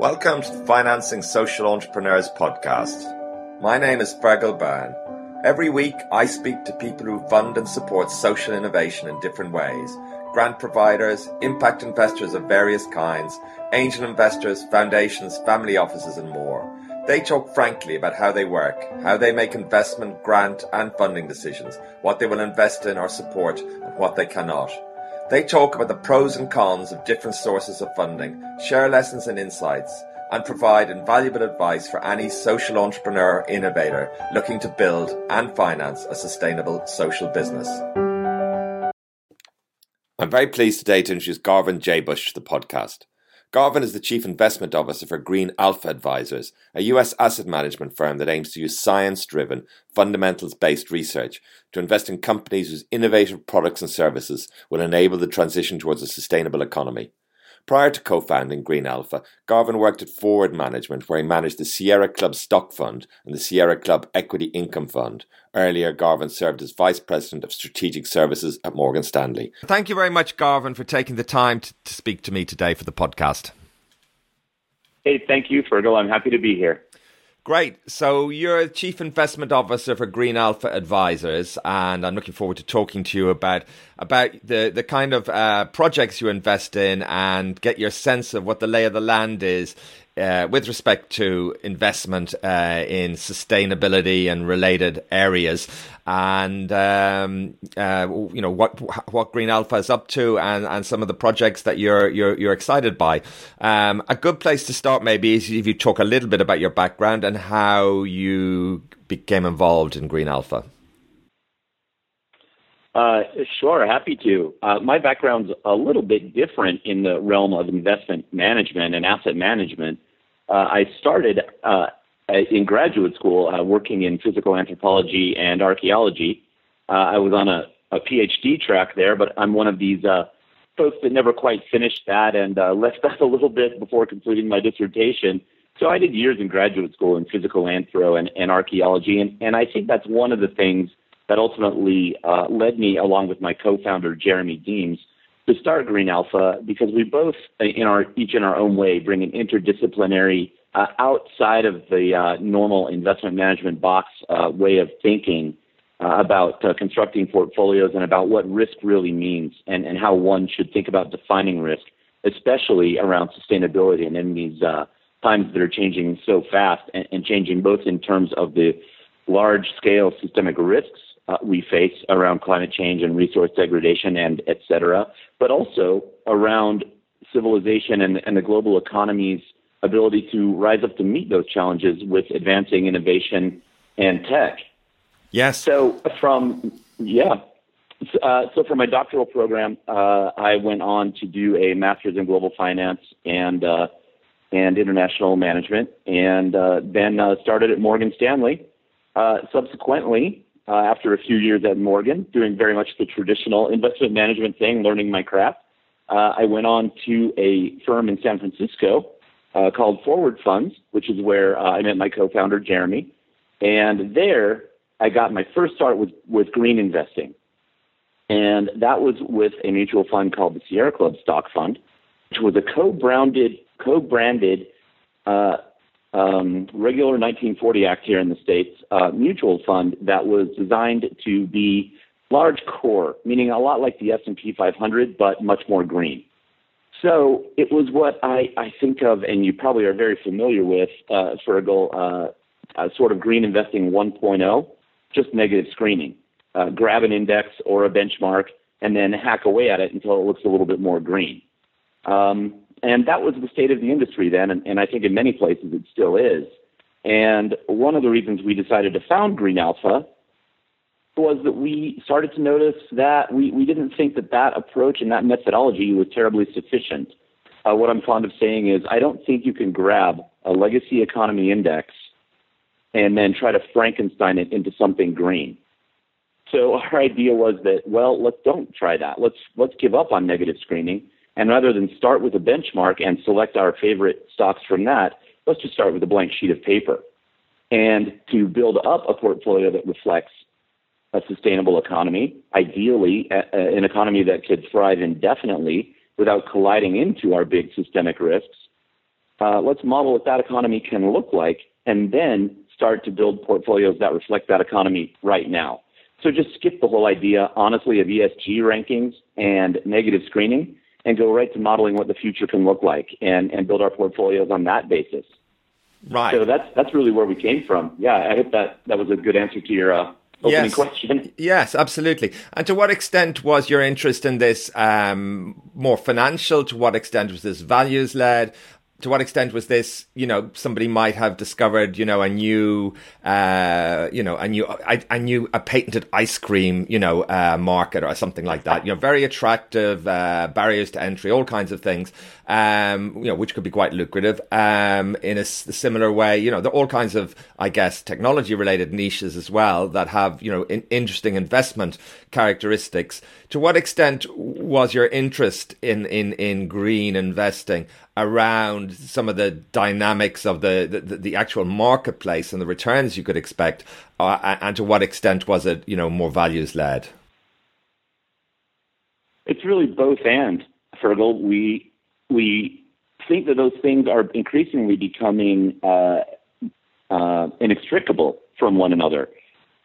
Welcome to the Financing Social Entrepreneurs podcast. My name is Fergal Byrne. Every week, I speak to people who fund and support social innovation in different ways grant providers, impact investors of various kinds, angel investors, foundations, family offices, and more. They talk frankly about how they work, how they make investment, grant, and funding decisions, what they will invest in or support, and what they cannot. They talk about the pros and cons of different sources of funding, share lessons and insights, and provide invaluable advice for any social entrepreneur innovator looking to build and finance a sustainable social business. I'm very pleased today to introduce Garvin Jabusch to the podcast. Garvin is the Chief Investment Officer for Green Alpha Advisors, a US asset management firm that aims to use science driven, fundamentals based research to invest in companies whose innovative products and services will enable the transition towards a sustainable economy. Prior to co founding Green Alpha, Garvin worked at Forward Management, where he managed the Sierra Club Stock Fund and the Sierra Club Equity Income Fund. Earlier, Garvin served as Vice President of Strategic Services at Morgan Stanley. Thank you very much, Garvin, for taking the time to, to speak to me today for the podcast. Hey, thank you, Fergal. I'm happy to be here. Great. So you're Chief Investment Officer for Green Alpha Advisors, and I'm looking forward to talking to you about about the the kind of uh, projects you invest in and get your sense of what the lay of the land is uh, with respect to investment uh, in sustainability and related areas, and um, uh, you know what what Green Alpha is up to, and, and some of the projects that you're you're you're excited by. Um, a good place to start maybe is if you talk a little bit about your background and how you became involved in Green Alpha. Uh, sure, happy to. Uh, my background's a little bit different in the realm of investment management and asset management. Uh, I started uh, in graduate school uh, working in physical anthropology and archaeology. Uh, I was on a, a PhD track there, but I'm one of these folks that never quite finished that and left that a little bit before completing my dissertation. So I did years in graduate school in physical anthro and, and archaeology, and, and I think that's one of the things that ultimately uh, led me, along with my co-founder Jeremy Deems, to start Green Alpha because we both, in our each in our own way, bring an interdisciplinary, uh, outside of the uh, normal investment management box uh, way of thinking uh, about uh, constructing portfolios and about what risk really means and, and how one should think about defining risk, especially around sustainability and in these times that are changing so fast and, and changing both in terms of the large scale systemic risks uh, we face around climate change and resource degradation and et cetera, but also around civilization and, and the global economy's ability to rise up to meet those challenges with advancing innovation and tech. Yes. So from yeah, uh, so for my doctoral program, uh, I went on to do a master's in global finance and uh, and international management, and uh, then uh, started at Morgan Stanley. Uh, subsequently, uh, after a few years at Morgan, doing very much the traditional investment management thing, learning my craft. Uh, I went on to a firm in San Francisco uh, called Forward Funds, which is where uh, I met my co-founder Jeremy, and there I got my first start with with green investing, and that was with a mutual fund called the Sierra Club Stock Fund, which was a co-branded co-branded uh, um, regular 1940 Act here in the States uh, mutual fund that was designed to be large core, meaning a lot like the S&P 500, but much more green. So it was what I, I think of, and you probably are very familiar with, uh, Fergal, uh, sort of green investing 1.0, just negative screening. Uh, grab an index or a benchmark and then hack away at it until it looks a little bit more green. Um, and that was the state of the industry then, and, and I think in many places it still is. And one of the reasons we decided to found Green Alpha was that we started to notice that we, we didn't think that that approach and that methodology was terribly sufficient. Uh, what I'm fond of saying is, I don't think you can grab a legacy economy index and then try to Frankenstein it into something green. So our idea was that, well, let's don't try that. Let's let's give up on negative screening and rather than start with a benchmark and select our favorite stocks from that, let's just start with a blank sheet of paper. And to build up a portfolio that reflects a sustainable economy, ideally an economy that could thrive indefinitely without colliding into our big systemic risks, uh, let's model what that economy can look like, and then start to build portfolios that reflect that economy right now. So just skip the whole idea, honestly, of ESG rankings and negative screening, and go right to modeling what the future can look like, and and build our portfolios on that basis. Right. So that's that's really where we came from. Yeah, I hope that that was a good answer to your uh, opening yes. question. Yes, absolutely. And to what extent was your interest in this um, more financial? To what extent was this values led? To what extent was this, you know, somebody might have discovered, you know, a new, uh, you know, a new, a, a new, a patented ice cream, you know, uh, market or something like that. You know, very attractive, uh, barriers to entry, all kinds of things, um, you know, which could be quite lucrative, um, in a, similar way. You know, there are all kinds of, I guess, technology related niches as well that have, you know, in, interesting investment characteristics. To what extent was your interest in, in, in green investing around some of the dynamics of the, the, the actual marketplace and the returns you could expect? Uh, and to what extent was it, you know, more values led? It's really both and, Fergal. We, we think that those things are increasingly becoming uh, uh, inextricable from one another.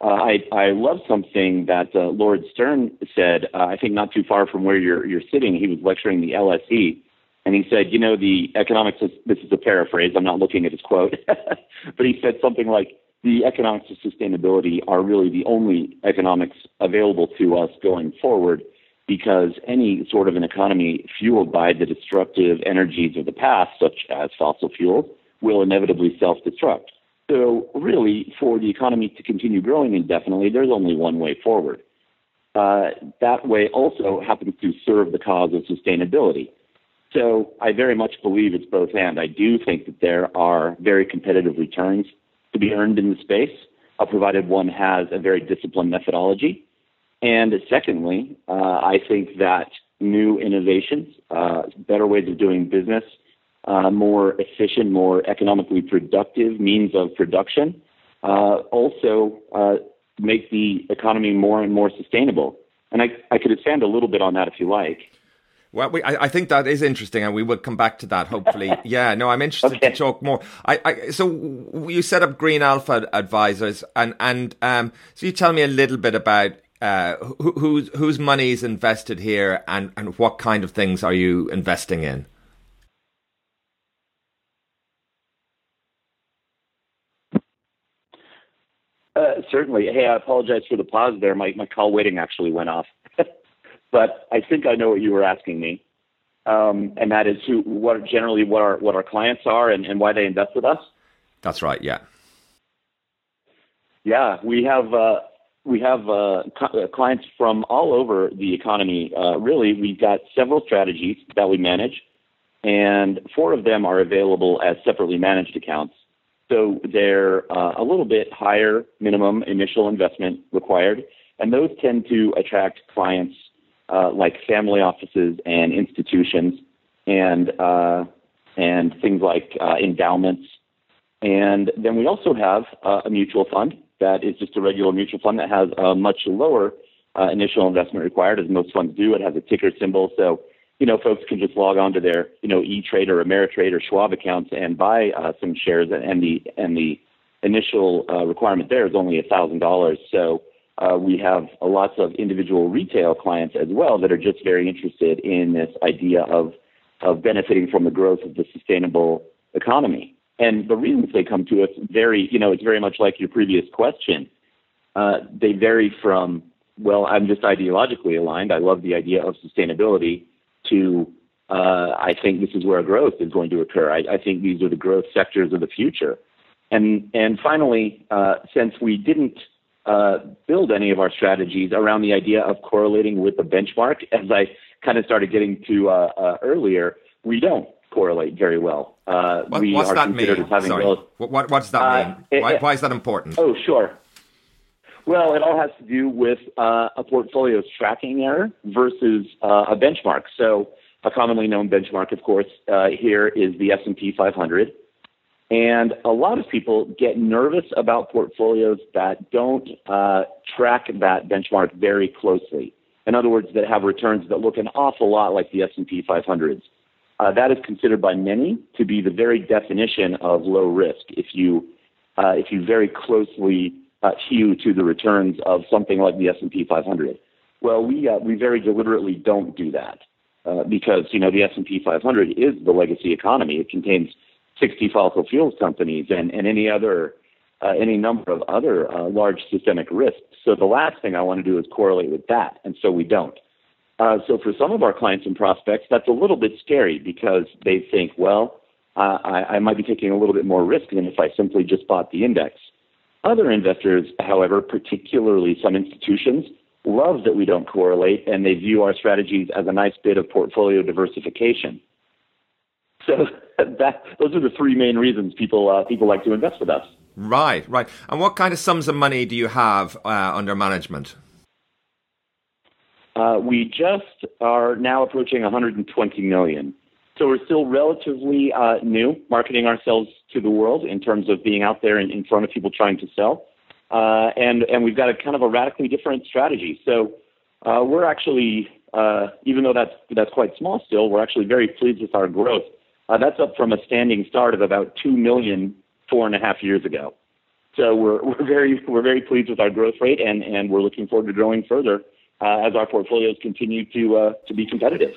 Uh, I, I love something that uh, Lord Stern said. Uh, I think not too far from where you're you're sitting. He was lecturing the LSE, and he said, you know, the economics. Of, this is a paraphrase. I'm not looking at his quote, but he said something like, "The economics of sustainability are really the only economics available to us going forward." Because any sort of an economy fueled by the destructive energies of the past, such as fossil fuels, will inevitably self destruct. So, really, for the economy to continue growing indefinitely, there's only one way forward. Uh, that way also happens to serve the cause of sustainability. So, I very much believe it's both and. I do think that there are very competitive returns to be earned in the space, uh, provided one has a very disciplined methodology. And secondly, uh, I think that new innovations, uh, better ways of doing business, uh, more efficient, more economically productive means of production, uh, also uh, make the economy more and more sustainable. And I, I could expand a little bit on that if you like. Well, we, I, I, think that is interesting, and we will come back to that. Hopefully, yeah. No, I'm interested okay. to talk more. I, I, so you set up Green Alpha Advisors, and and um, so you tell me a little bit about uh, who, whose whose money is invested here, and and what kind of things are you investing in? Uh, certainly. Hey, I apologize for the pause there. My my call waiting actually went off, but I think I know what you were asking me, um, and that is who, what generally what our what our clients are and, and why they invest with us. That's right. Yeah. Yeah, we have uh, we have uh, co- uh, clients from all over the economy. Uh, really, we've got several strategies that we manage, and four of them are available as separately managed accounts. So they're uh, a little bit higher minimum initial investment required, and those tend to attract clients uh, like family offices and institutions, and uh, and things like uh, endowments. And then we also have uh, a mutual fund that is just a regular mutual fund that has a much lower uh, initial investment required, as most funds do. It has a ticker symbol, so you know, folks can just log on to their, you know, E-Trade or Ameritrade or Schwab accounts and buy uh, some shares, and the and the initial requirement there is only a thousand dollars. So uh, we have uh, lots of individual retail clients as well that are just very interested in this idea of of benefiting from the growth of the sustainable economy. And the reasons they come to us vary. You know, it's very much like your previous question. Uh, they vary from well, I'm just ideologically aligned. I love the idea of sustainability to uh, I think this is where growth is going to occur. I, I, think these are the growth sectors of the future. And and finally, uh, since we didn't uh, build any of our strategies around the idea of correlating with the benchmark, as I kind of started getting to uh, uh, earlier, we don't correlate very well. Uh, what, we what's that mean? Sorry. What, what, what, does that mean? Why, it, why is that important? Oh, sure. Well, it all has to do with uh, a portfolio's tracking error versus uh, a benchmark. So, a commonly known benchmark, of course, uh, here is the S&P 500. And a lot of people get nervous about portfolios that don't uh, track that benchmark very closely. In other words, that have returns that look an awful lot like the S&P 500s. uh, that is considered by many to be the very definition of low risk. If you uh, if you very closely uh, hew to the returns of something like the S&P 500. Well, we uh, we very deliberately don't do that uh, because you know the S&P 500 is the legacy economy. It contains 60 fossil fuels companies and, and any other uh, any number of other uh, large systemic risks. So the last thing I want to do is correlate with that, and so we don't. Uh, so for some of our clients and prospects, that's a little bit scary because they think, well, I, I might be taking a little bit more risk than if I simply just bought the index. Other investors, however, particularly some institutions, love that we don't correlate and they view our strategies as a nice bit of portfolio diversification. So that, those are the three main reasons people uh, people like to invest with us. Right, right. And what kind of sums of money do you have uh, under management? Uh, we just are now approaching 120 million. So we're still relatively uh, new, marketing ourselves to the world in terms of being out there in, in front of people trying to sell, uh, and and we've got a kind of a radically different strategy. So uh, we're actually, uh, even though that's that's quite small still, we're actually very pleased with our growth. Uh, that's up from a standing start of about two million four and a half years ago. So we're we're very we're very pleased with our growth rate, and and we're looking forward to growing further uh, as our portfolios continue to uh, to be competitive.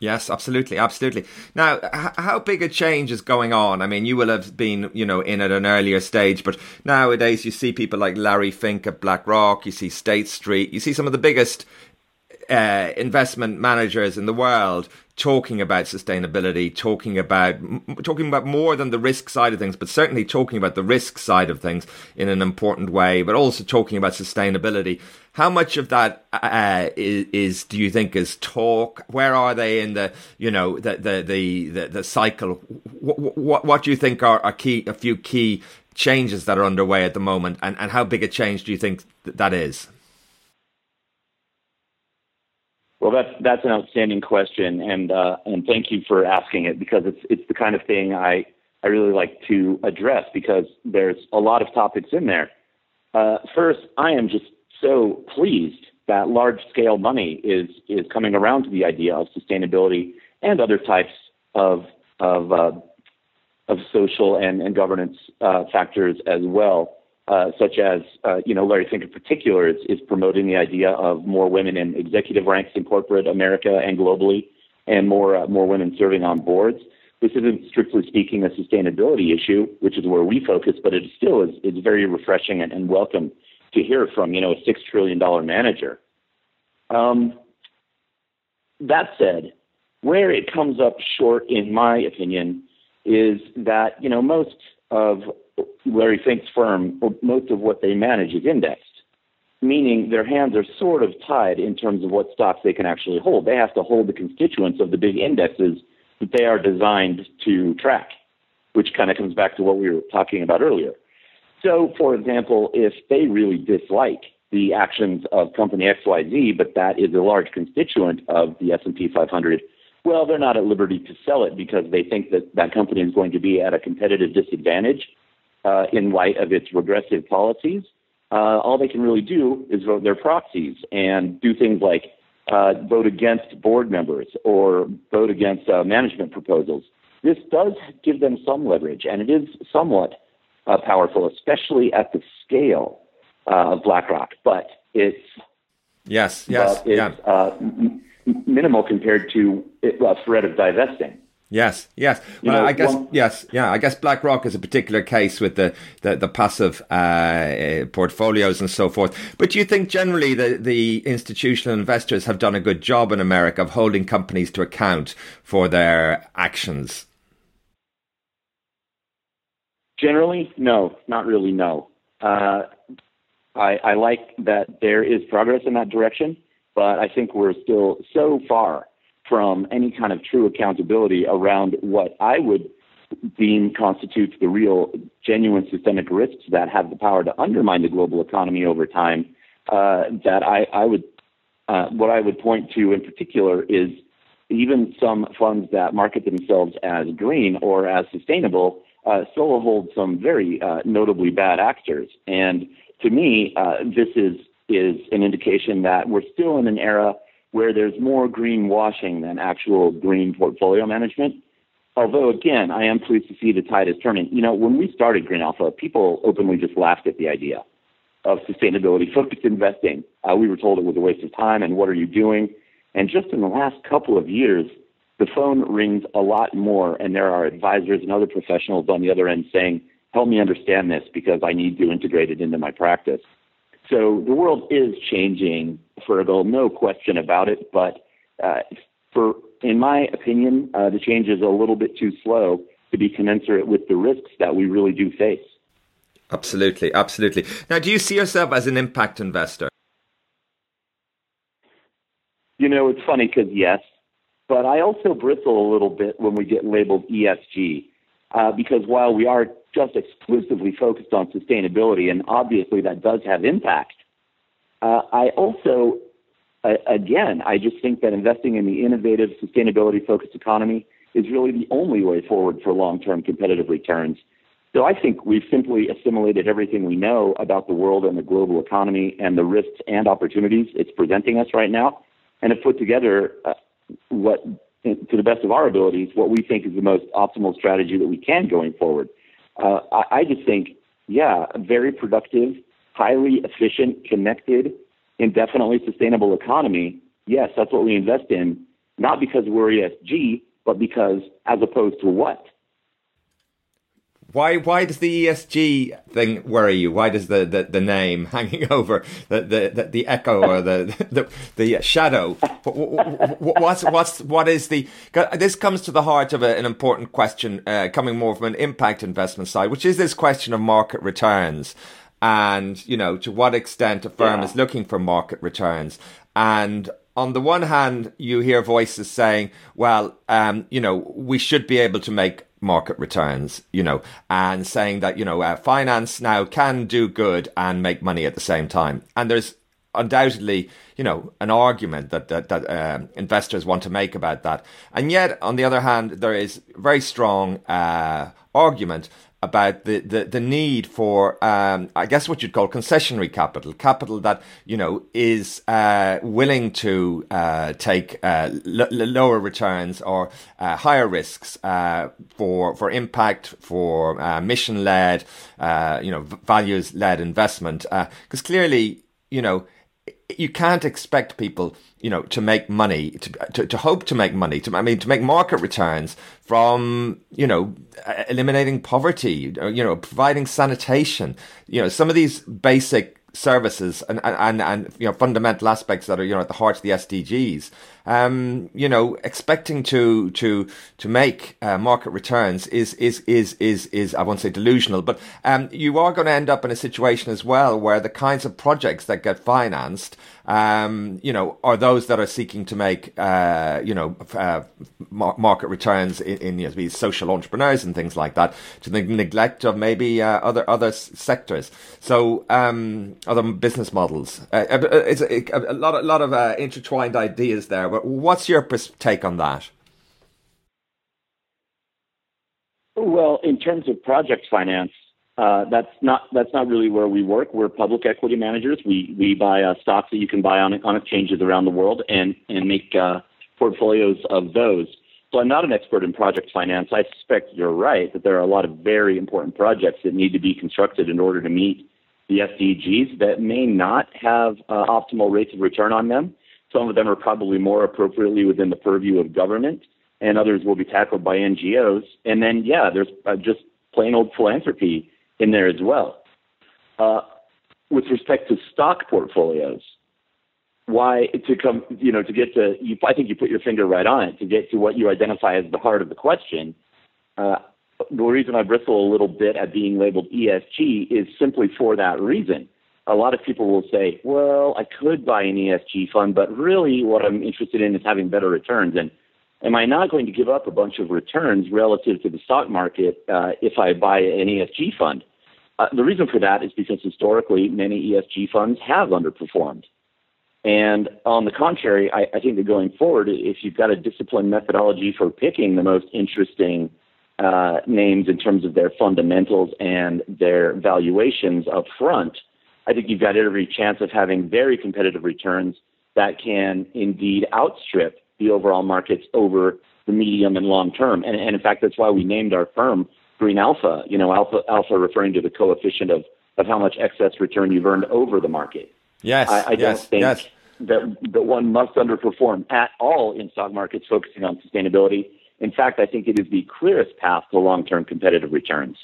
Yes, absolutely, absolutely. Now, h- how big a change is going on? I mean, you will have been, you know, in at an earlier stage, but nowadays you see people like Larry Fink at BlackRock, you see State Street, you see some of the biggest uh, investment managers in the world talking about sustainability, talking about talking about more than the risk side of things, but certainly talking about the risk side of things in an important way, but also talking about sustainability. How much of that uh, is, is, do you think is talk? Where are they in the you know the the the the, the cycle? What, what, what do you think are, are key a few key changes that are underway at the moment, and and how big a change do you think that is? Well, that's that's an outstanding question, and uh, and thank you for asking it because it's it's the kind of thing I I really like to address because there's a lot of topics in there. Uh, first, I am just so pleased that large scale money is is coming around to the idea of sustainability and other types of of uh, of social and, and governance uh, factors as well. Uh, such as, uh, you know, Larry Fink in particular is, is promoting the idea of more women in executive ranks in corporate America and globally, and more uh, more women serving on boards. This isn't strictly speaking a sustainability issue, which is where we focus, but it still is it's very refreshing and, and welcome to hear from, you know, a six trillion dollar manager. Um, that said, where it comes up short, in my opinion, is that you know most of Larry Fink's firm, most of what they manage is indexed, meaning their hands are sort of tied in terms of what stocks they can actually hold. They have to hold the constituents of the big indexes that they are designed to track, which kind of comes back to what we were talking about earlier. So, for example, if they really dislike the actions of company XYZ, but that is a large constituent of the S&P 500, well, they're not at liberty to sell it because they think that that company is going to be at a competitive disadvantage uh, in light of its regressive policies. Uh, all they can really do is vote their proxies and do things like uh, vote against board members or vote against uh, management proposals. This does give them some leverage, and it is somewhat uh, powerful, especially at the scale uh, of BlackRock. But it's yes, yes, it's, yeah. m- minimal compared to a threat of divesting. Yes, yes. Well, know, I guess one, yes, yeah. I guess BlackRock is a particular case with the the, the passive uh, portfolios and so forth. But do you think generally the the institutional investors have done a good job in America of holding companies to account for their actions? Generally, no, not really. No. Uh, I, I like that there is progress in that direction, but I think we're still so far from any kind of true accountability around what I would deem constitutes the real, genuine systemic risks that have the power to undermine the global economy over time. Uh, that I, I would, uh, what I would point to in particular is even some funds that market themselves as green or as sustainable uh, still hold some very uh, notably bad actors. And to me, uh, this is is an indication that we're still in an era where there's more greenwashing than actual green portfolio management. Although, again, I am pleased to see the tide is turning. You know, when we started Green Alpha, people openly just laughed at the idea of sustainability focused investing. Uh, we were told it was a waste of time and what are you doing? And just in the last couple of years, the phone rings a lot more, and there are advisors and other professionals on the other end saying, Help me understand this because I need to integrate it into my practice. So the world is changing, Fergal, no question about it. But uh, for, in my opinion, uh, the change is a little bit too slow to be commensurate with the risks that we really do face. Absolutely, absolutely. Now, do you see yourself as an impact investor? You know, it's funny because yes, but I also bristle a little bit when we get labeled ESG uh, because while we are just exclusively focused on sustainability, and obviously that does have impact, uh, I also, uh, again, I just think that investing in the innovative, sustainability focused economy is really the only way forward for long term competitive returns. So I think we've simply assimilated everything we know about the world and the global economy and the risks and opportunities it's presenting us right now, and have put together uh, what, to the best of our abilities, what we think is the most optimal strategy that we can going forward. Uh, I, I just think, yeah, a very productive, highly efficient, connected, indefinitely sustainable economy. Yes, that's what we invest in, not because we're ESG, but because as opposed to what? Why why does the ESG thing worry you? Why does the, the, the name hanging over the, the, the, echo or the, the, the shadow? What's what's what is the? This comes to the heart of a, an important question, uh, coming more from an impact investment side, which is this question of market returns, and you know to what extent a firm yeah. is looking for market returns, and on the one hand, you hear voices saying, well, um, you know, we should be able to make market returns, you know, and saying that, you know, uh, finance now can do good and make money at the same time. And there's undoubtedly, you know, an argument that that, that uh, investors want to make about that. And yet, on the other hand, there is very strong uh, argument about the, the, the need for, um, I guess, what you'd call concessionary capital, capital that you know is uh, willing to uh, take uh, l- lower returns or uh, higher risks uh, for for impact, for uh, mission led, you know, values led investment. Because clearly, you know, you can't expect people you know, to make money, to, to, to, hope to make money, to, I mean, to make market returns from, you know, eliminating poverty, you know, providing sanitation, you know, some of these basic services and, and, and, you know, fundamental aspects that are, you know, at the heart of the SDGs. Um, you know, expecting to, to, to make uh, market returns is, is, is, is, is, I won't say delusional, but, um, you are going to end up in a situation as well where the kinds of projects that get financed, um, you know, are those that are seeking to make, uh, you know, uh, market returns in, in you know, these social entrepreneurs and things like that, to the neglect of maybe uh, other other sectors. So um, other business models. Uh, uh, it's a, a, lot, a lot of intertwined ideas there. What's your take on that? Well, in terms of project finance, uh, that's not that's not really where we work. We're public equity managers. We we buy uh, stocks that you can buy on on exchanges around the world and and make uh, portfolios of those. So I'm not an expert in project finance. I suspect you're right that there are a lot of very important projects that need to be constructed in order to meet the SDGs that may not have uh, optimal rates of return on them. Some of them are probably more appropriately within the purview of government, and others will be tackled by NGOs. And then, yeah, there's uh, just plain old philanthropy in there as well. Uh, with respect to stock portfolios, why to come, you know, to get to, you, I think you put your finger right on it, to get to what you identify as the heart of the question. Uh, the reason I bristle a little bit at being labeled ESG is simply for that reason. A lot of people will say, well, I could buy an ESG fund, but really what I'm interested in is having better returns. And am I not going to give up a bunch of returns relative to the stock market uh, if I buy an ESG fund? Uh, the reason for that is because historically many ESG funds have underperformed. And on the contrary, I, I think that going forward, if you've got a disciplined methodology for picking the most interesting uh, names in terms of their fundamentals and their valuations up front, I think you've got every chance of having very competitive returns that can indeed outstrip the overall markets over the medium and long term. And, and in fact, that's why we named our firm Green Alpha. You know, alpha alpha referring to the coefficient of of how much excess return you've earned over the market. Yes, I, I yes, don't think yes. that that one must underperform at all in stock markets focusing on sustainability. In fact, I think it is the clearest path to long-term competitive returns.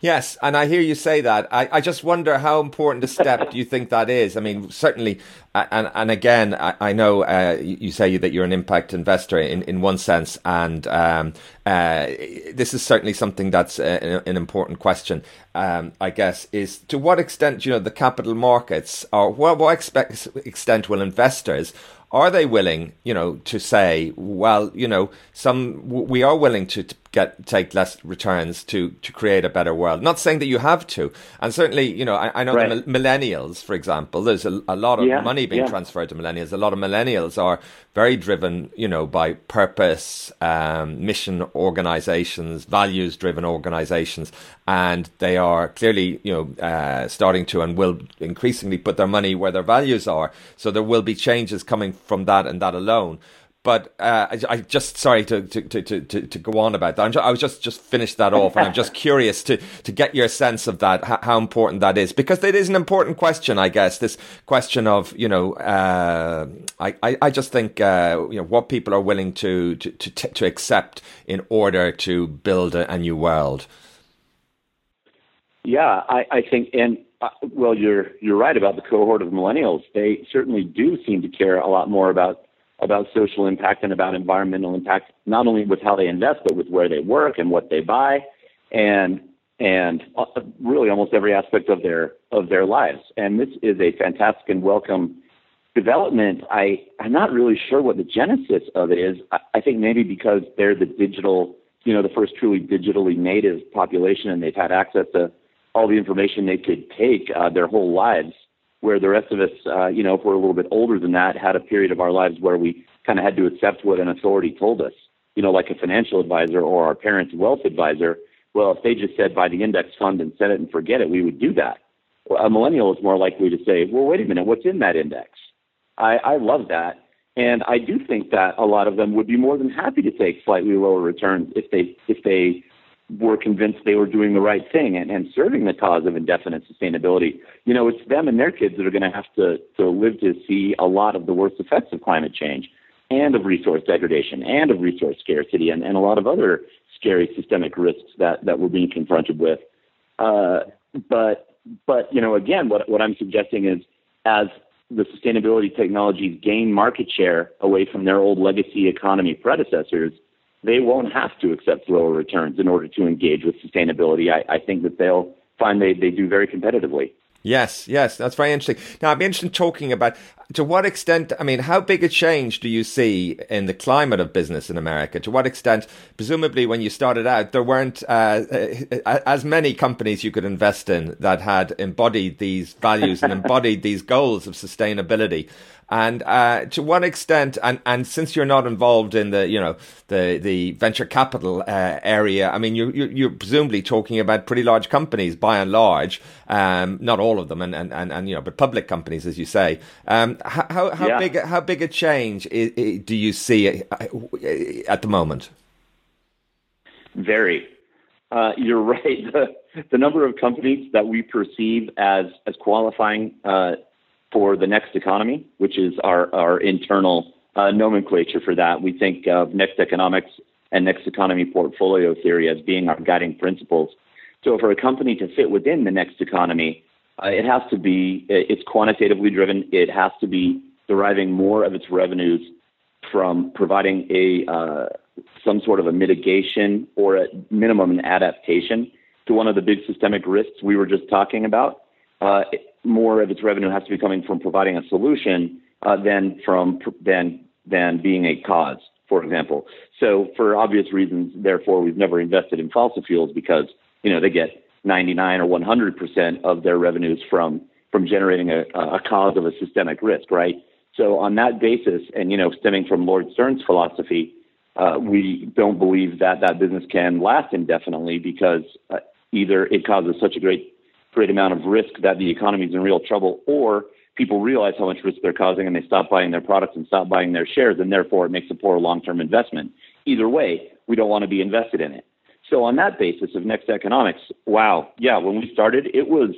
Yes, and I hear you say that. I, I just wonder how important a step do you think that is? I mean, certainly, and and again, I, I know uh, you say that you're an impact investor in, in one sense, and um, uh, this is certainly something that's a, an important question. Um, I guess is to what extent you know the capital markets, or what, what expect, extent will investors are they willing, you know, to say, well, you know, some we are willing to, to get take less returns to to create a better world. Not saying that you have to, and certainly, you know, I, I know right. the millennials, for example, there's a, a lot of yeah, money being yeah. transferred to millennials. A lot of millennials are very driven, you know, by purpose, um, mission organizations, values driven organizations, and they are clearly, you know, uh, starting to and will increasingly put their money where their values are. So there will be changes coming from that and that alone. But uh, I, I, just sorry to, to, to, to, to go on about that. Just, i was just just finished that off, and I'm just curious to to get your sense of that, how, how, important that is, because it is an important question, I guess. This question of you know, uh, I, I, I just think uh, you know what people are willing to to to, to accept in order to build a, a new world. Yeah, I, I think, and uh, well, you're you're right about the cohort of millennials. They certainly do seem to care a lot more about about social impact and about environmental impact, not only with how they invest, but with where they work and what they buy, and and uh, really almost every aspect of their of their lives. And this is a fantastic and welcome development. I I'm not really sure what the genesis of it is. I, I think maybe because they're the digital, you know, the first truly digitally native population, and they've had access to all the information they could take uh, their whole lives where the rest of us, uh, you know, if we're a little bit older than that, had a period of our lives where we kind of had to accept what an authority told us, you know, like a financial advisor or our parents' wealth advisor. Well, if they just said buy the index fund and set it and forget it, we would do that. A millennial is more likely to say, well, wait a minute, what's in that index? I, I love that. And I do think that a lot of them would be more than happy to take slightly lower returns if they if they were convinced they were doing the right thing and, and serving the cause of indefinite sustainability. You know, it's them and their kids that are going to have to, to live to see a lot of the worst effects of climate change and of resource degradation and of resource scarcity and, and a lot of other scary systemic risks that, that we're being confronted with. Uh, but, but, you know, again, what, what I'm suggesting is as the sustainability technologies gain market share away from their old legacy economy predecessors, they won't have to accept lower returns in order to engage with sustainability. I, I think that they'll find they, they do very competitively. Yes, yes, that's very interesting. Now, I'd be interested in talking about to what extent, I mean, how big a change do you see in the climate of business in America? To what extent, presumably, when you started out, there weren't uh, as many companies you could invest in that had embodied these values and embodied these goals of sustainability. And uh, to what extent, and, and since you're not involved in the you know the the venture capital uh, area, I mean you're, you're presumably talking about pretty large companies by and large, um, not all of them, and, and, and, and, you know, but public companies as you say. Um, how how, yeah. big how big a change is, do you see at the moment? Very. Uh, you're right. The, the, number of companies that we perceive as as qualifying uh, for the next economy, which is our, our internal uh, nomenclature for that. We think of next economics and next economy portfolio theory as being our guiding principles. So for a company to fit within the next economy, uh, it has to be, it's quantitatively driven. It has to be deriving more of its revenues from providing a, uh, some sort of a mitigation or at minimum an adaptation to one of the big systemic risks we were just talking about. Uh, more of its revenue has to be coming from providing a solution uh, than from than than being a cause, for example. So for obvious reasons, therefore, we've never invested in fossil fuels because you know they get 99 or 100 percent of their revenues from from generating a, a cause of a systemic risk, right? So on that basis, and you know, stemming from Lord Stern's philosophy, uh, we don't believe that that business can last indefinitely because uh, either it causes such a great great amount of risk that the economy is in real trouble, or people realize how much risk they're causing and they stop buying their products and stop buying their shares, and therefore it makes a poor long term investment. Either way, we don't want to be invested in it. So on that basis of Next Economics, wow, yeah, when we started, it was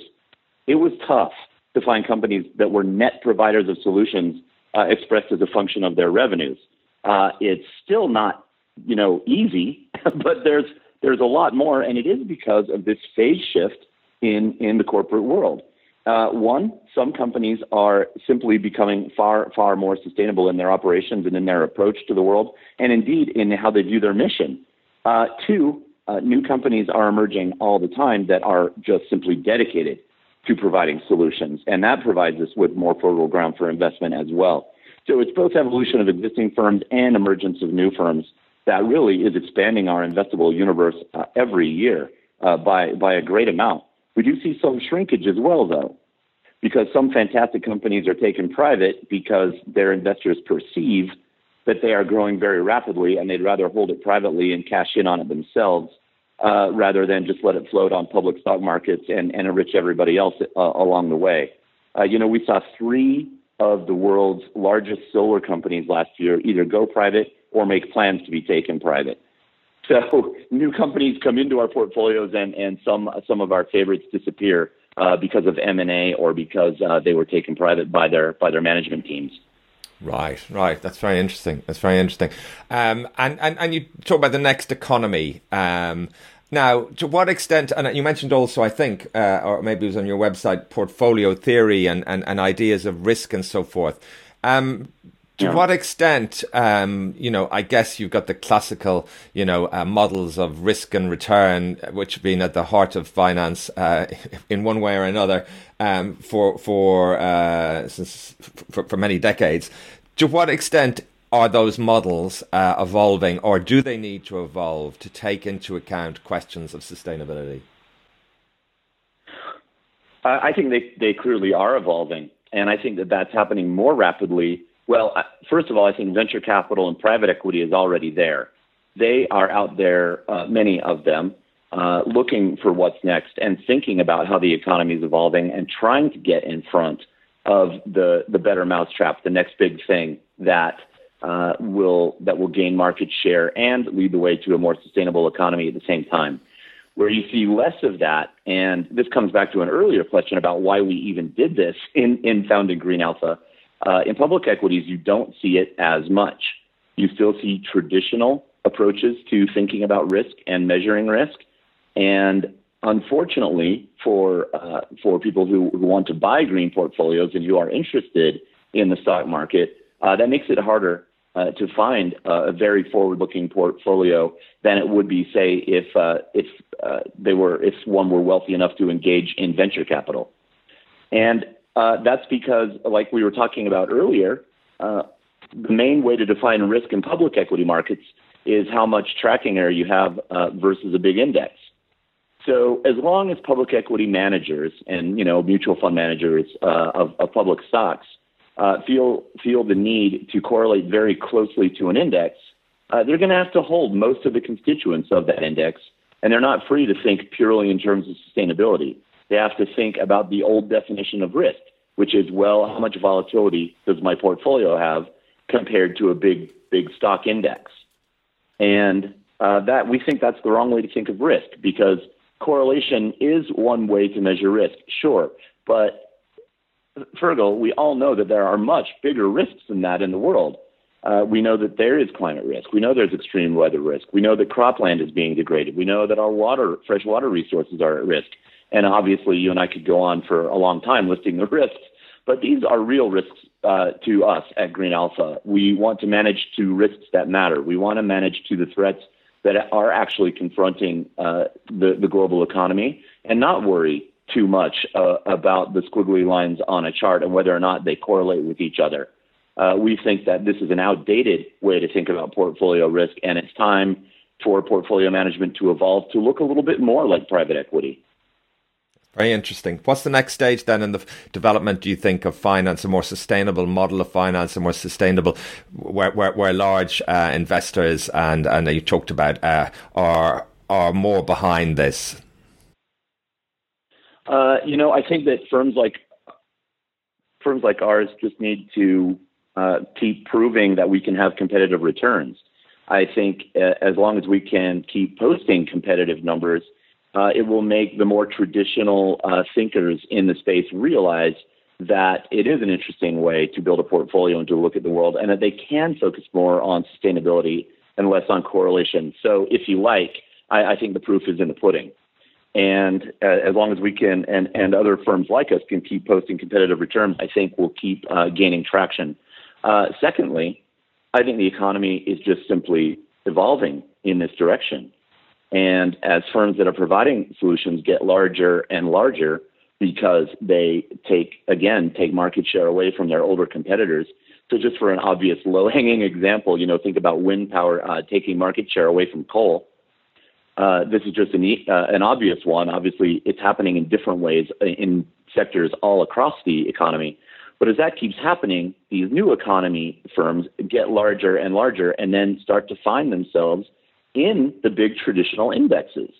it was tough to find companies that were net providers of solutions uh, expressed as a function of their revenues. Uh, it's still not, you know, easy, but there's there's a lot more, and it is because of this phase shift in in the corporate world. Uh, one, some companies are simply becoming far, far more sustainable in their operations and in their approach to the world, and indeed in how they view their mission. Uh, two, uh, new companies are emerging all the time that are just simply dedicated to providing solutions, and that provides us with more fertile ground for investment as well. So it's both evolution of existing firms and emergence of new firms that really is expanding our investable universe uh, every year uh, by by a great amount. We do see some shrinkage as well, though, because some fantastic companies are taken private because their investors perceive that they are growing very rapidly and they'd rather hold it privately and cash in on it themselves uh, rather than just let it float on public stock markets and, and enrich everybody else uh, along the way. Uh, you know, we saw three of the world's largest solar companies last year either go private or make plans to be taken private. So new companies come into our portfolios, and, and some some of our favorites disappear uh, because of M and A or because uh, they were taken private by their by their management teams. Right, right. That's very interesting. That's very interesting. Um, and, and and you talk about the next economy. Um, now, to what extent, and you mentioned also, I think, uh, or maybe it was on your website, portfolio theory and, and, and ideas of risk and so forth. Um, to yeah. what extent, um, you know, I guess you've got the classical, you know, uh, models of risk and return, which have been at the heart of finance uh, in one way or another um, for for, uh, since, for for many decades. To what extent are those models uh, evolving, or do they need to evolve to take into account questions of sustainability? I think they they clearly are evolving, and I think that that's happening more rapidly well, first of all, I think venture capital and private equity is already there. They are out there, uh, many of them, uh, looking for what's next and thinking about how the economy is evolving and trying to get in front of the the better mousetrap, the next big thing that uh, will that will gain market share and lead the way to a more sustainable economy at the same time. Where you see less of that, and this comes back to an earlier question about why we even did this in in founding Green Alpha uh, in public equities, you don't see it as much. You still see traditional approaches to thinking about risk and measuring risk. And unfortunately, for uh, for people who, who want to buy green portfolios and who are interested in the stock market, uh, that makes it harder uh, to find uh, a very forward-looking portfolio than it would be, say, if uh, if uh, they were if one were wealthy enough to engage in venture capital. And uh, that's because, like we were talking about earlier, uh, the main way to define risk in public equity markets is how much tracking error you have versus a big index. So as long as public equity managers and you know mutual fund managers uh, of, of, public stocks uh, feel feel the need to correlate very closely to an index, uh, they're going to have to hold most of the constituents of that index, and they're not free to think purely in terms of sustainability they have to think about the old definition of risk, which is, well, how much volatility does my portfolio have compared to a big, big stock index? And uh, that we think that's the wrong way to think of risk because correlation is one way to measure risk, sure, but Fergal, we all know that there are much bigger risks than that in the world. Uh, we know that there is climate risk. We know there's extreme weather risk. We know that cropland is being degraded. We know that our water, fresh water resources are at risk. And obviously, you and I could go on for a long time listing the risks, but these are real risks uh, to us at Green Alpha. We want to manage to risks that matter. We want to manage to the threats that are actually confronting uh, the, the global economy and not worry too much uh, about the squiggly lines on a chart and whether or not they correlate with each other. Uh, we think that this is an outdated way to think about portfolio risk, and it's time for portfolio management to evolve to look a little bit more like private equity. Very interesting. What's the next stage then in the development, do you think, of finance, a more sustainable model of finance, a more sustainable, where, where, where large uh, investors and, and you talked about uh, are, are more behind this? Uh, you know, I think that firms like firms like ours just need to uh, keep proving that we can have competitive returns. I think uh, as long as we can keep posting competitive numbers, uh, it will make the more traditional uh, thinkers in the space realize that it is an interesting way to build a portfolio and to look at the world, and that they can focus more on sustainability and less on correlation. So, if you like, I, I think the proof is in the pudding. And uh, as long as we can, and, and other firms like us can keep posting competitive returns, I think we'll keep uh, gaining traction. Uh, secondly, I think the economy is just simply evolving in this direction. And as firms that are providing solutions get larger and larger because they take, again, take market share away from their older competitors. So just for an obvious low hanging example, you know, think about wind power uh, taking market share away from coal. Uh, this is just an, uh, an obvious one. Obviously, it's happening in different ways in sectors all across the economy. But as that keeps happening, these new economy firms get larger and larger and then start to find themselves in the big traditional indexes.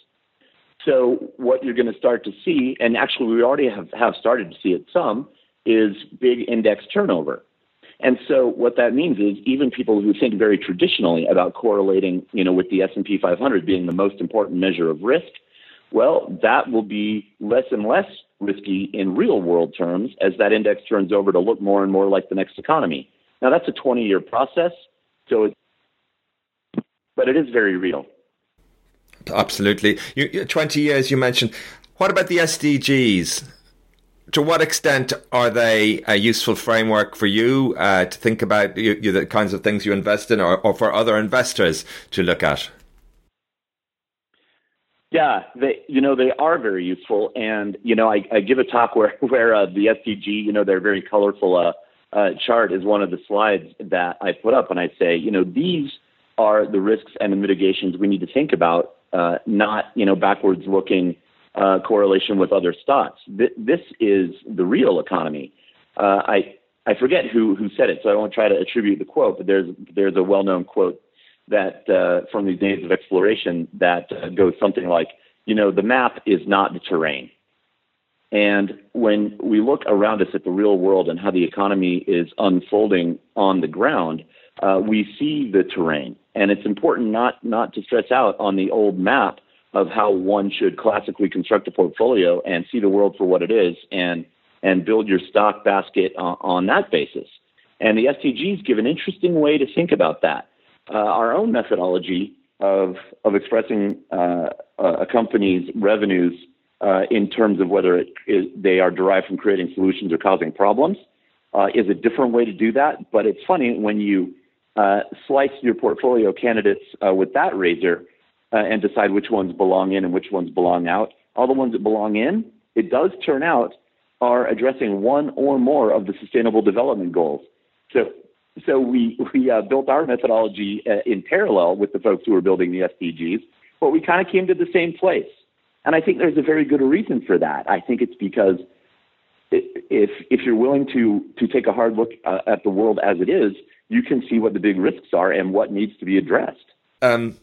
So what you're going to start to see, and actually we already have, have started to see it some, is big index turnover. And so what that means is even people who think very traditionally about correlating, you know, with the S&P 500 being the most important measure of risk, well, that will be less and less risky in real world terms as that index turns over to look more and more like the next economy. Now, that's a 20 year process, so it's, but it is very real. Absolutely. You, 20 years you mentioned. What about the SDGs? To what extent are they a useful framework for you uh, to think about you, you, the kinds of things you invest in or, or for other investors to look at? Yeah, they you know they are very useful, and you know I, I give a talk where where uh, the SDG you know their very colorful uh, uh, chart is one of the slides that I put up, and I say you know these are the risks and the mitigations we need to think about, uh, not you know backwards looking uh, correlation with other stocks. Th- this is the real economy. Uh, I I forget who who said it, so I won't try to attribute the quote, but there's there's a well known quote that uh, from these days of exploration that uh, goes something like, you know, the map is not the terrain. And when we look around us at the real world and how the economy is unfolding on the ground, uh, we see the terrain. And it's important not, not to stress out on the old map of how one should classically construct a portfolio and see the world for what it is and, and build your stock basket on, on that basis. And the SDGs give an interesting way to think about that uh, our own methodology of of expressing uh, a company's revenues uh, in terms of whether it is, they are derived from creating solutions or causing problems uh, is a different way to do that. But it's funny when you uh, slice your portfolio candidates uh, with that razor and decide which ones belong in and which ones belong out. All the ones that belong in, it does turn out, are addressing one or more of the Sustainable Development Goals. So so we we uh, built our methodology uh, in parallel with the folks who were building the SDGs, but we kind of came to the same place. And I think there's a very good reason for that. I think it's because if if you're willing to to take a hard look uh, at the world as it is, you can see what the big risks are and what needs to be addressed. Um,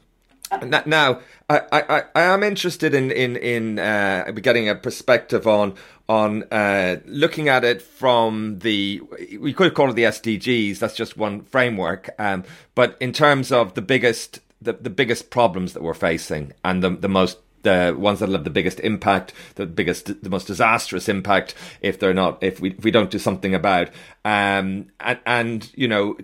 now, I, I, I am interested in in in uh, getting a perspective on on uh, looking at it from the we could call it the SDGs. That's just one framework. Um, but in terms of the biggest the, the biggest problems that we're facing and the the most the ones that will have the biggest impact, the biggest, the most disastrous impact if they're not, if we, if we don't do something about. Um, and, and, you know,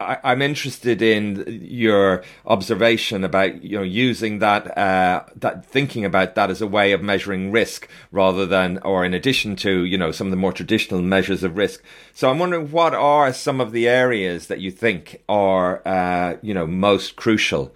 I, am interested in your observation about you know using that uh, that thinking about that as a way of measuring risk rather than or in addition to you know some of the more traditional measures of risk. So I'm wondering what are some of the areas that you think are uh, you know most crucial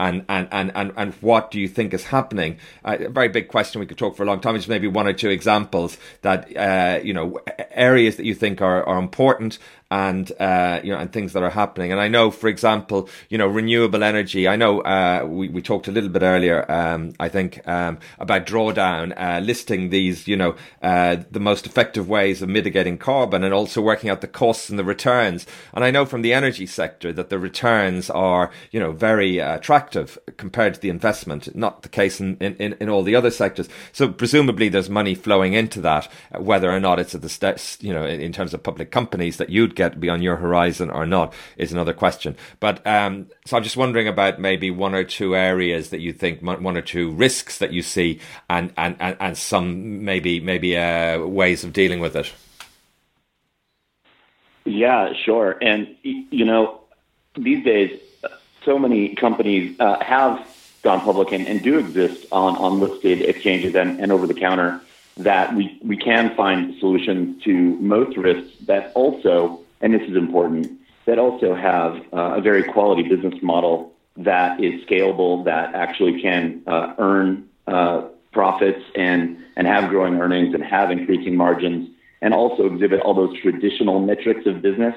and, and, and, and, and what do you think is happening? Uh, a very big question we could talk for a long time. Just maybe one or two examples that, uh, you know, areas that you think are, are important and uh, you know and things that are happening. And I know, for example, you know renewable energy. I know uh, we we talked a little bit earlier. Um, I think um, about drawdown, uh, listing these you know uh, the most effective ways of mitigating carbon, and also working out the costs and the returns. And I know from the energy sector that the returns are you know very attractive compared to the investment. Not the case in, in, in all the other sectors. So presumably there's money flowing into that, whether or not it's at the steps, you know, in, in terms of public companies that you'd get be on your horizon or not is another question. But um, so I'm just wondering about maybe one or two areas that you think, one or two risks that you see, and and and, and some maybe maybe uh, ways of dealing with it. Yeah, sure. And you know, these days, so many companies uh, have gone public and, and do exist on, on listed exchanges and, and over the counter that we, we can find solutions to most risks that also, and this is important, that also have uh, a very quality business model that is scalable, that actually can uh, earn uh, profits and, and have growing earnings and have increasing margins and also exhibit all those traditional metrics of business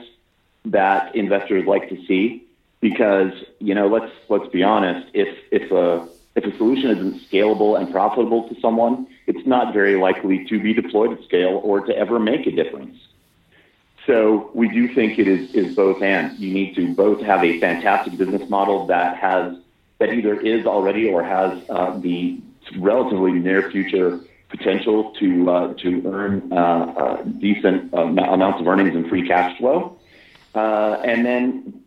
that investors like to see. Because you know let's let's be honest if if a if a solution isn't scalable and profitable to someone it's not very likely to be deployed at scale or to ever make a difference so we do think it is is both and you need to both have a fantastic business model that has that either is already or has uh, the relatively near future potential to uh, to earn uh, uh decent uh, amounts of earnings and free cash flow uh, and then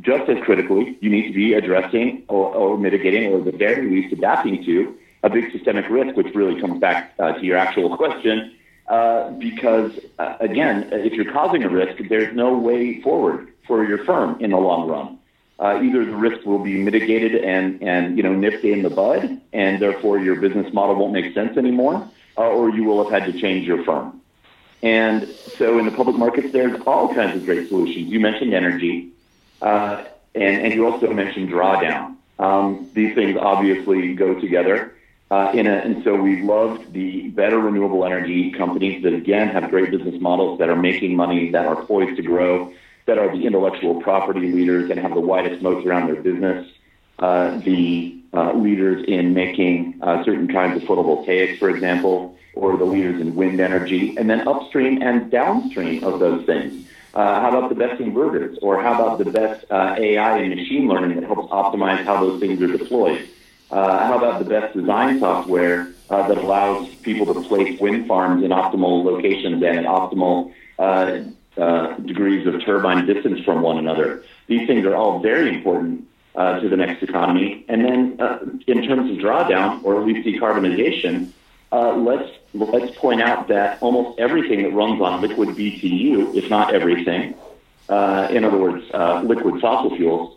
just as critically, you need to be addressing or, or mitigating, or at the very least adapting to a big systemic risk, which really comes back uh, to your actual question. Uh, because uh, again, if you're causing a risk, there's no way forward for your firm in the long run. Uh, either the risk will be mitigated and, and you know nipped in the bud, and therefore your business model won't make sense anymore, uh, or you will have had to change your firm. And so in the public markets, there's all kinds of great solutions. You mentioned energy. Uh, and, and you also mentioned drawdown. Um, these things obviously go together. Uh, a, and so we loved the better renewable energy companies that, again, have great business models that are making money, that are poised to grow, that are the intellectual property leaders and have the widest moats around their business, uh, the uh, leaders in making uh, certain kinds of photovoltaics, for example, or the leaders in wind energy, and then upstream and downstream of those things. Uh, how about the best inverters? Or how about the best uh, AI and machine learning that helps optimize how those things are deployed? Uh, how about the best design software uh, that allows people to place wind farms in optimal locations and at optimal uh, uh, degrees of turbine distance from one another? These things are all very important to the next economy. And then in terms of drawdown, or at least decarbonization, let's let's point out that almost everything that runs on liquid BTU, if not everything, uh, in other words, uh, liquid fossil fuels,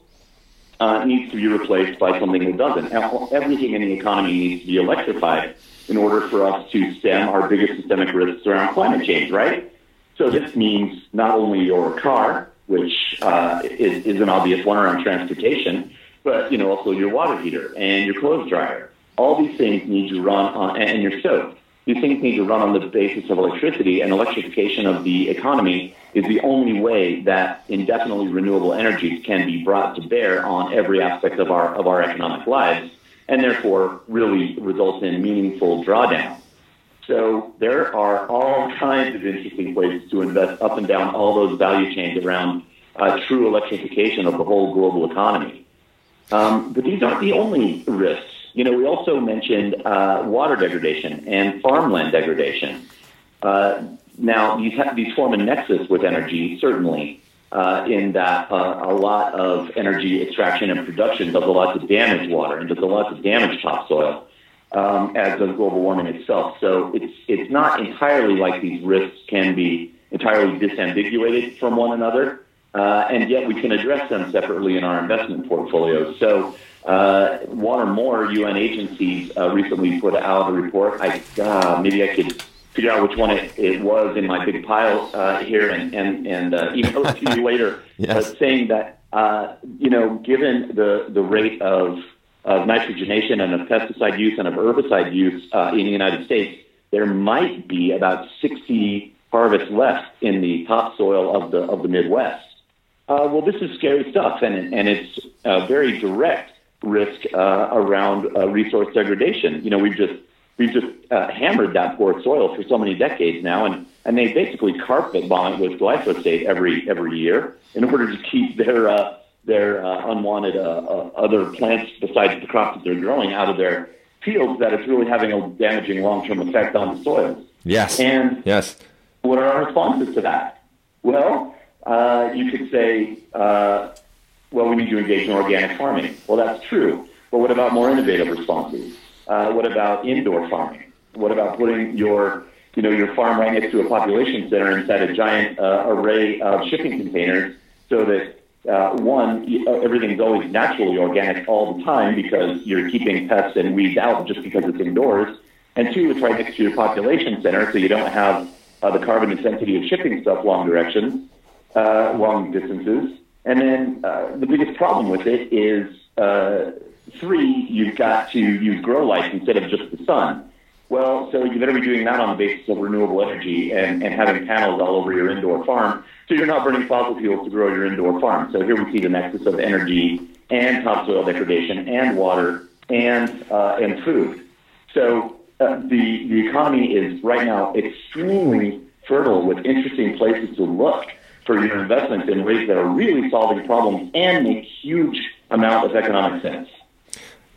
uh, needs to be replaced by something that doesn't. Everything in the economy needs to be electrified in order for us to stem our biggest systemic risks around climate change, right? So this means not only your car, which uh, is, is an obvious one around transportation, but you know also your water heater and your clothes dryer. All these things need to run on, and your stove these things need to run on the basis of electricity, and electrification of the economy is the only way that indefinitely renewable energies can be brought to bear on every aspect of our of our economic lives, and therefore really results in meaningful drawdown. So there are all kinds of interesting ways to invest up and down all those value chains around uh, true electrification of the whole global economy. Um, but these aren't the only risks you know, we also mentioned uh, water degradation and farmland degradation. Uh, now, these, have, these form a nexus with energy, certainly, uh, in that uh, a lot of energy extraction and production does a lot to damage water and does a lot to damage topsoil, um, as does global warming itself. So it's, it's not entirely like these risks can be entirely disambiguated from one another, uh, and yet we can address them separately in our investment portfolios. So uh, one or more UN agencies uh, recently put out a report. I uh, maybe I could figure out which one it, it was in my big pile uh, here and and and uh, email it to you later. yes. saying that uh, you know, given the the rate of of nitrogenation and of pesticide use and of herbicide use uh, in the United States, there might be about 60 harvests left in the topsoil of the of the Midwest. Uh, well, this is scary stuff, and and it's a very direct risk uh, around uh, resource degradation. You know, we've just we've just uh, hammered that poor soil for so many decades now, and and they basically carpet bomb it with glyphosate every every year in order to keep their uh, their uh, unwanted uh, uh, other plants besides the crops that they're growing out of their fields. That it's really having a damaging long term effect on the soil. Yes. And yes. What are our responses to that? Well, uh, you could say, uh, well, we need to engage in organic farming. Well, that's true. But what about more innovative responses? Uh, what about indoor farming? What about putting your you know, your farm right next to a population center inside a giant uh, array of shipping containers so that uh, one, uh, everything's always naturally organic all the time because you're keeping pests and weeds out just because it's indoors. And two, it's right next to your population center, so you don't have uh, the carbon intensity of shipping stuff long directions, uh, long distances. And then uh, the biggest problem with it is uh, three, you've got to use grow lights instead of just the sun. Well, so you better be doing that on the basis of renewable energy and, and having panels all over your indoor farm. So you're not burning fossil fuels to grow your indoor farm. So here we see the nexus of energy and topsoil degradation and water and uh, and food. So uh, the the economy is right now extremely fertile with interesting places to look for your investments in ways that are really solving problems and make huge amount of economic sense.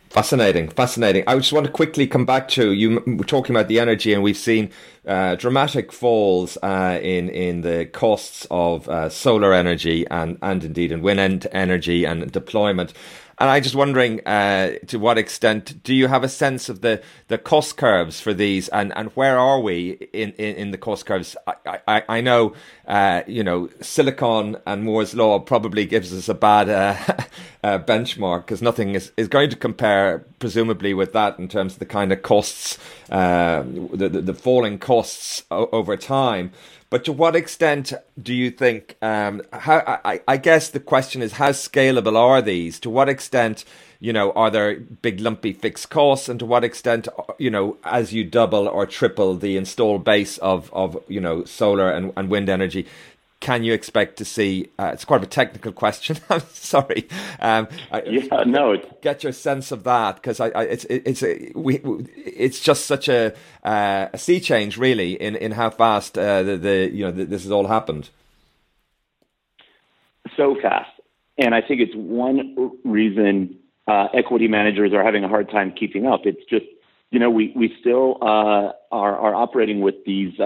Fascinating, fascinating. I just want to quickly come back to you were talking about the energy, and we've seen uh, dramatic falls uh, in in the costs of uh, solar energy and and indeed in wind energy and deployment. And I'm just wondering uh, to what extent do you have a sense of the, the cost curves for these, and, and where are we in, in, in the cost curves? I, I, I know uh, you know silicon and Moore's law probably gives us a bad uh, uh benchmark because nothing is, is going to compare presumably with that in terms of the kind of costs, uh, the, the, the falling costs o- over time. But to what extent do you think? Um, how I, I guess the question is how scalable are these? To what extent, you know, are there big lumpy fixed costs, and to what extent, you know, as you double or triple the install base of of you know solar and, and wind energy, can you expect to see? Uh, it's quite of a technical question. I'm sorry. Um, yeah, no. Get your sense of that because I, I, it's it's a, we, it's just such a uh, a sea change really in, in how fast uh, the, the you know the, this has all happened. So fast, and I think it's one reason uh, equity managers are having a hard time keeping up. It's just you know we we still uh, are are operating with these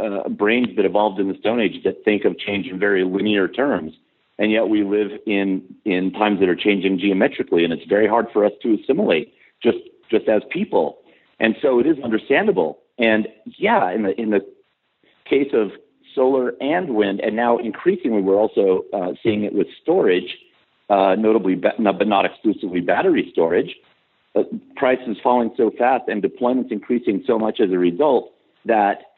uh, brains that evolved in the Stone Age that think of change in very linear terms, and yet we live in in times that are changing geometrically, and it's very hard for us to assimilate just just as people. And so it is understandable. And yeah, in the in the case of solar and wind, and now increasingly we're also uh, seeing it with storage, uh, notably but not exclusively battery storage. Uh, prices falling so fast and deployments increasing so much as a result that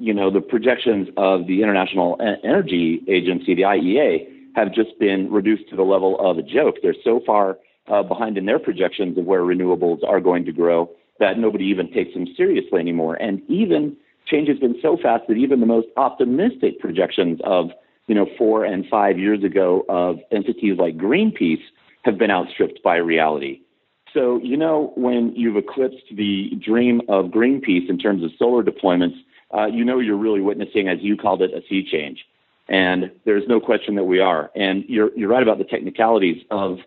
you know, the projections of the International Energy Agency, the IEA, have just been reduced to the level of a joke. They're so far uh, behind in their projections of where renewables are going to grow that nobody even takes them seriously anymore. And even change has been so fast that even the most optimistic projections of, you know, four and five years ago of entities like Greenpeace have been outstripped by reality. So, you know, when you've eclipsed the dream of Greenpeace in terms of solar deployments, uh, you know you're really witnessing, as you called it, a sea change. And there's no question that we are. And you're, you're right about the technicalities of,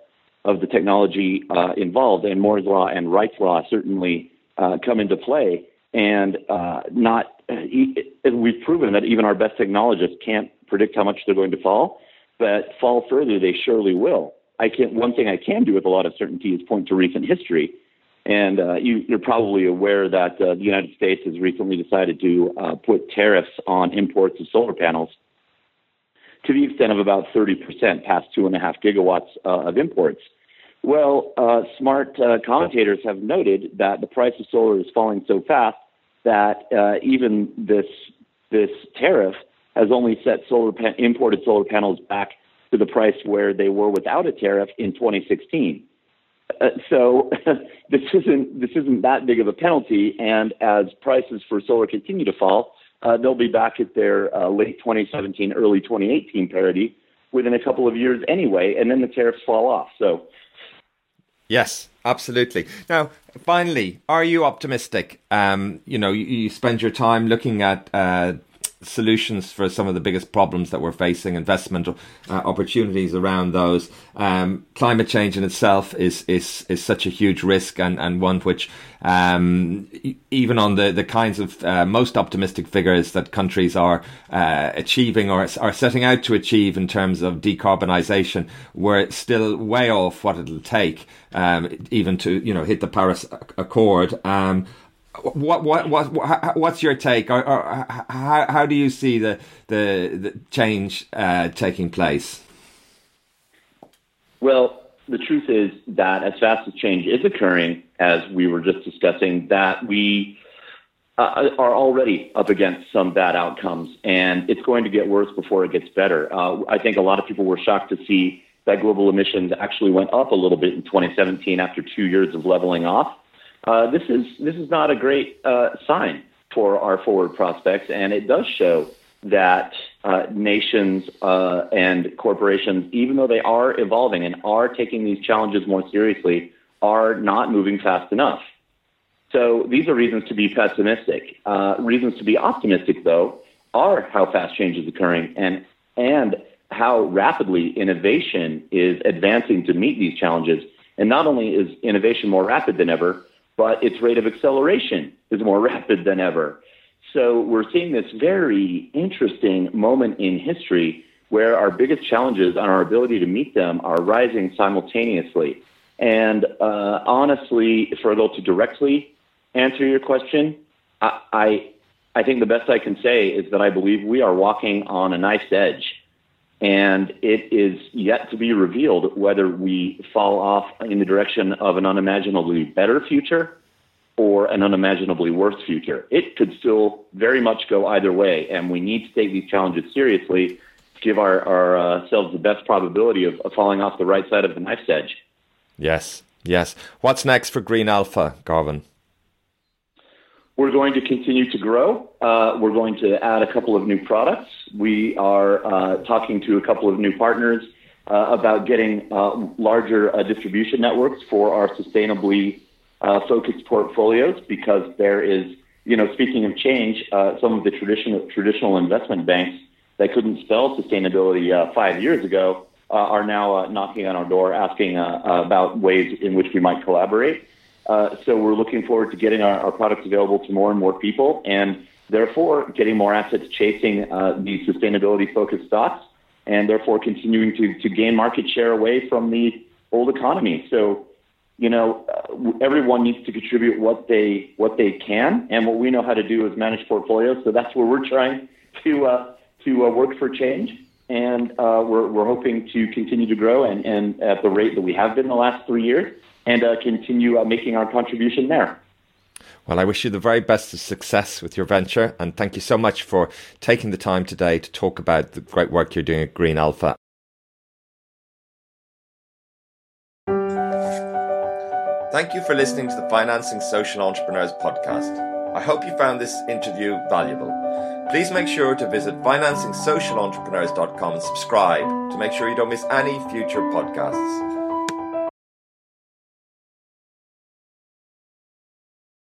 of the technology uh, involved. And Moore's Law and Wright's Law certainly uh, come into play. And uh, not, we've proven that even our best technologists can't predict how much they're going to fall, but fall further, they surely will. I can one thing I can do with a lot of certainty is point to recent history and uh, you, are probably aware that uh, the United States has recently decided to uh, put tariffs on imports of solar panels to the extent of about 30%, past two and a half gigawatts uh, of imports. Well, uh, smart uh, commentators have noted that the price of solar is falling so fast that even this this tariff has only set solar imported solar panels back to the price where they were without a tariff in 2016. Uh, so this isn't this isn't that big of a penalty. And as prices for solar continue to fall, uh, they'll be back at their uh, late 2017, early 2018 parity within a couple of years anyway, and then the tariffs fall off. So, yes, absolutely. Now, finally, are you optimistic? Um, you know, you, you, spend your time looking at uh, solutions for some of the biggest problems that we're facing, investment uh, opportunities around those. Um, climate change in itself is is is such a huge risk and, and one which um, even on the, the kinds of uh, most optimistic figures that countries are uh, achieving or are setting out to achieve in terms of decarbonisation, we're still way off what it'll take um, even to you know hit the Paris Accord. Um, what what what what's your take? Or, or how how do you see the the, the change uh, taking place? Well the truth is that as fast as change is occurring as we were just discussing that we uh, are already up against some bad outcomes and it's going to get worse before it gets better. Uh, i think a lot of people were shocked to see that global emissions actually went up a little bit in 2017 after two years of leveling off uh, this is this is not a great uh, sign for our forward prospects, and it does show that uh, nations uh, and corporations, even though they are evolving and are taking these challenges more seriously, are not moving fast enough. So these are reasons to be pessimistic. Uh, reasons to be optimistic, though, are how fast change is occurring and and how rapidly innovation is advancing to meet these challenges. And not only is innovation more rapid than ever, but its rate of acceleration is more rapid than ever. So we're seeing this very interesting moment in history where our biggest challenges and our ability to meet them are rising simultaneously. And uh, honestly, Fergal, to directly answer your question, I, I, I think the best I can say is that I believe we are walking on a knife's edge and it is yet to be revealed whether we fall off in the direction of an unimaginably better future or an unimaginably worse future. It could still very much go either way, and we need to take these challenges seriously to give our, our, uh, ourselves the best probability of, of falling off the right side of the knife's edge. Yes, yes. What's next for Green Alpha, Garvin? We're going to continue to grow. Uh, we're going to add a couple of new products. We are uh, talking to a couple of new partners uh, about getting uh, larger uh, distribution networks for our sustainably uh, focused portfolios because there is, you know, speaking of change, some of the traditional traditional investment banks that couldn't spell sustainability five years ago are now knocking on our door asking about ways in which we might collaborate. Uh, so we're looking forward to getting our, our, products available to more and more people, and therefore getting more assets chasing uh, these sustainability-focused stocks, and therefore continuing to, to gain market share away from the old economy. So, you know, uh, everyone needs to contribute what they what they can, and what we know how to do is manage portfolios. So that's where we're trying to uh, to uh, work for change, and we're we're hoping to continue to grow and, and at the rate that we have been the last three years and uh, continue uh, making our contribution there. Well, I wish you the very best of success with your venture, and thank you so much for taking the time today to talk about the great work you're doing at Green Alpha. Thank you for listening to the Financing Social Entrepreneurs podcast. I hope you found this interview valuable. Please make sure to visit financingsocialentrepreneurs.com and subscribe to make sure you don't miss any future podcasts.